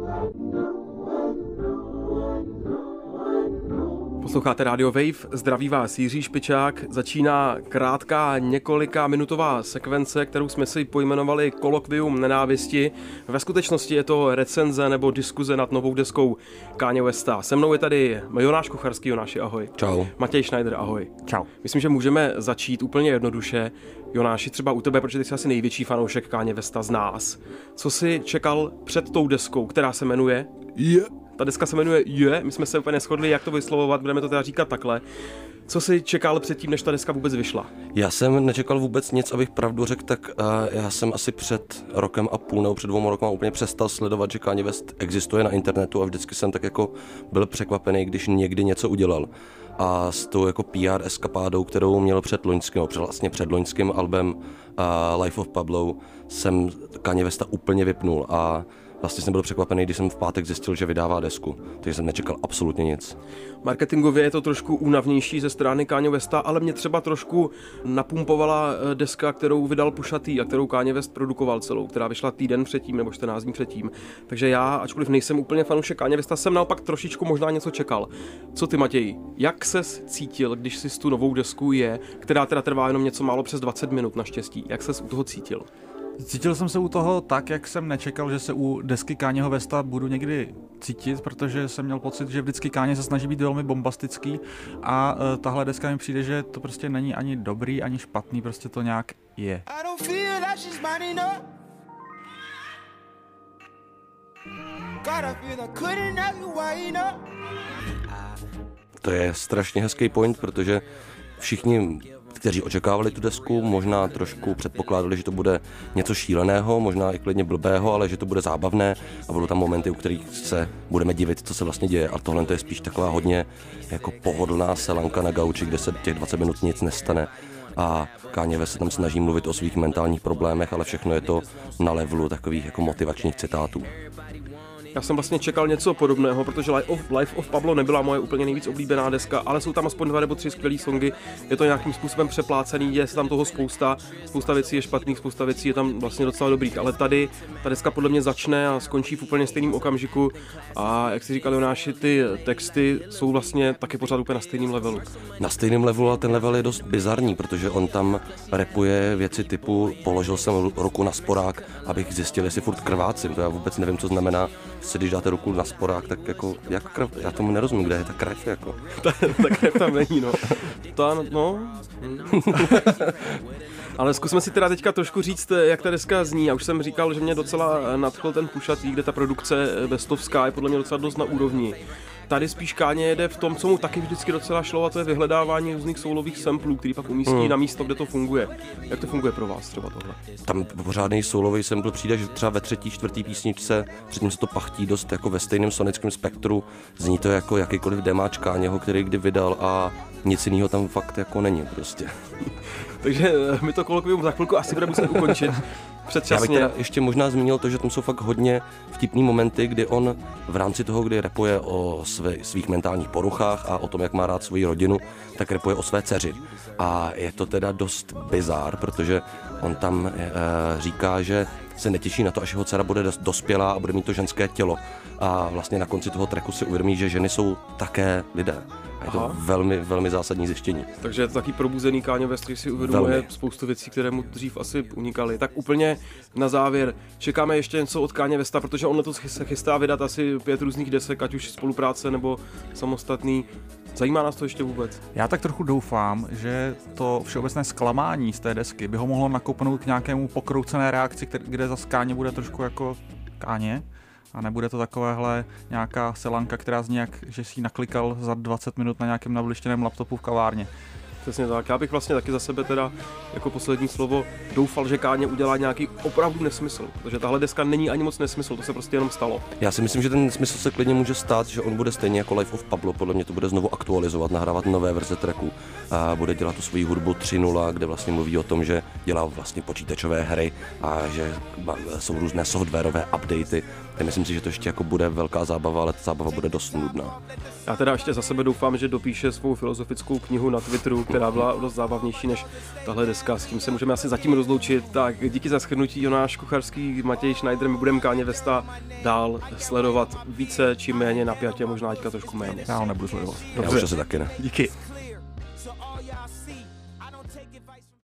Let's go. Posloucháte Radio Wave, zdraví vás Jiří Špičák. Začíná krátká několika minutová sekvence, kterou jsme si pojmenovali Kolokvium nenávisti. Ve skutečnosti je to recenze nebo diskuze nad novou deskou Káně Westa. Se mnou je tady Jonáš Kucharský, Jonáši, ahoj. Čau. Matěj Schneider, ahoj. Čau. Myslím, že můžeme začít úplně jednoduše. Jonáši, třeba u tebe, protože ty jsi asi největší fanoušek Káně Vesta z nás. Co jsi čekal před tou deskou, která se jmenuje? Je. Ta deska se jmenuje Je, my jsme se úplně neschodli, jak to vyslovovat, budeme to teda říkat takhle. Co jsi čekal předtím, než ta deska vůbec vyšla? Já jsem nečekal vůbec nic, abych pravdu řekl, tak uh, já jsem asi před rokem a půl nebo před dvouma rokama úplně přestal sledovat, že Kanye West existuje na internetu a vždycky jsem tak jako byl překvapený, když někdy něco udělal. A s tou jako PR eskapádou, kterou měl před loňským, vlastně před loňským albem uh, Life of Pablo, jsem Kanye Westa úplně vypnul a vlastně jsem byl překvapený, když jsem v pátek zjistil, že vydává desku, takže jsem nečekal absolutně nic. Marketingově je to trošku únavnější ze strany Kanye Westa, ale mě třeba trošku napumpovala eh, deska, kterou vydal Pušatý a kterou Kanye West produkoval celou, která vyšla týden předtím nebo 14 dní předtím. Takže já, ačkoliv nejsem úplně fanoušek Kanye Westa, jsem naopak trošičku možná něco čekal. Co ty, Matěj? Jak se cítil, když si tu novou desku je, která teda trvá jenom něco málo přes 20 minut naštěstí? Jak se u toho cítil? Cítil jsem se u toho tak, jak jsem nečekal, že se u desky Káněho Vesta budu někdy cítit, protože jsem měl pocit, že vždycky Káně se snaží být velmi bombastický a uh, tahle deska mi přijde, že to prostě není ani dobrý, ani špatný, prostě to nějak je. To je strašně hezký point, protože všichni kteří očekávali tu desku, možná trošku předpokládali, že to bude něco šíleného, možná i klidně blbého, ale že to bude zábavné a budou tam momenty, u kterých se budeme divit, co se vlastně děje. A tohle to je spíš taková hodně jako pohodlná selanka na gauči, kde se těch 20 minut nic nestane a Káněve se tam snaží mluvit o svých mentálních problémech, ale všechno je to na levelu takových jako motivačních citátů. Já jsem vlastně čekal něco podobného, protože Life of, Life of Pablo nebyla moje úplně nejvíc oblíbená deska, ale jsou tam aspoň dva nebo tři skvělé songy. Je to nějakým způsobem přeplácený, je se tam toho spousta, spousta věcí je špatných, spousta věcí je tam vlastně docela dobrých, ale tady ta deska podle mě začne a skončí v úplně stejném okamžiku a jak si říkal Jonáši, ty texty jsou vlastně taky pořád úplně na stejném levelu. Na stejném levelu a ten level je dost bizarní, protože on tam repuje věci typu položil jsem ruku na sporák, abych zjistil, jestli furt krvácím. To já vůbec nevím, co znamená si když dáte ruku na sporák, tak jako, jak krev, já tomu nerozumím, kde je ta krev, jako. ta, ta krev tam není, no. To, no. Ale zkusme si teda teďka trošku říct, jak ta deska zní. Já už jsem říkal, že mě docela nadchl ten pušatý, kde ta produkce bestovská je podle mě docela dost na úrovni tady spíš Káně jede v tom, co mu taky vždycky docela šlo, a to je vyhledávání různých soulových samplů, který pak umístí hmm. na místo, kde to funguje. Jak to funguje pro vás třeba tohle? Tam pořádný soulový sample přijde, že třeba ve třetí, čtvrtý písničce, předtím se to pachtí dost jako ve stejném sonickém spektru, zní to jako jakýkoliv demáč Káněho, který kdy vydal a nic jiného tam fakt jako není prostě. Takže eh, my to kolokvium za chvilku asi budeme muset ukončit. Předčasně. Já bych ještě možná zmínil to, že tam jsou fakt hodně vtipný momenty, kdy on v rámci toho, kdy repuje o své, svých mentálních poruchách a o tom, jak má rád svoji rodinu, tak repuje o své dceři. A je to teda dost bizár, protože on tam e, říká, že se netěší na to, až jeho dcera bude dospělá a bude mít to ženské tělo. A vlastně na konci toho treku si uvědomí, že ženy jsou také lidé. A je to Aha. velmi, velmi zásadní zjištění. Takže je to taky probuzený Káně West, který si uvědomuje velmi. spoustu věcí, které mu dřív asi unikaly. Tak úplně na závěr, čekáme ještě něco od Káně Vesta, protože on to se chystá vydat asi pět různých desek, ať už spolupráce nebo samostatný. Zajímá nás to ještě vůbec? Já tak trochu doufám, že to všeobecné zklamání z té desky by ho mohlo nakopnout k nějakému pokroucené reakci, kde zase Káně bude trošku jako Káně, a nebude to takovéhle nějaká selanka, která z nějak, že si naklikal za 20 minut na nějakém nablištěném laptopu v kavárně. Přesně tak. Já bych vlastně taky za sebe teda jako poslední slovo doufal, že Káně udělá nějaký opravdu nesmysl. Protože tahle deska není ani moc nesmysl, to se prostě jenom stalo. Já si myslím, že ten nesmysl se klidně může stát, že on bude stejně jako Life of Pablo, podle mě to bude znovu aktualizovat, nahrávat nové verze tracku a bude dělat tu svoji hudbu 3.0, kde vlastně mluví o tom, že dělá vlastně počítačové hry a že jsou různé softwarové updaty Já myslím si, že to ještě jako bude velká zábava, ale ta zábava bude dost nudná. Já teda ještě za sebe doufám, že dopíše svou filozofickou knihu na Twitteru, která byla dost zábavnější než tahle deska. S tím se můžeme asi zatím rozloučit. Tak díky za shrnutí Jonáš Kucharský, Matěj Schneider. My budeme Káně Vesta dál sledovat více či méně napjatě, možná teďka trošku méně. Já ho nebudu sledovat. Já už asi taky ne. Díky.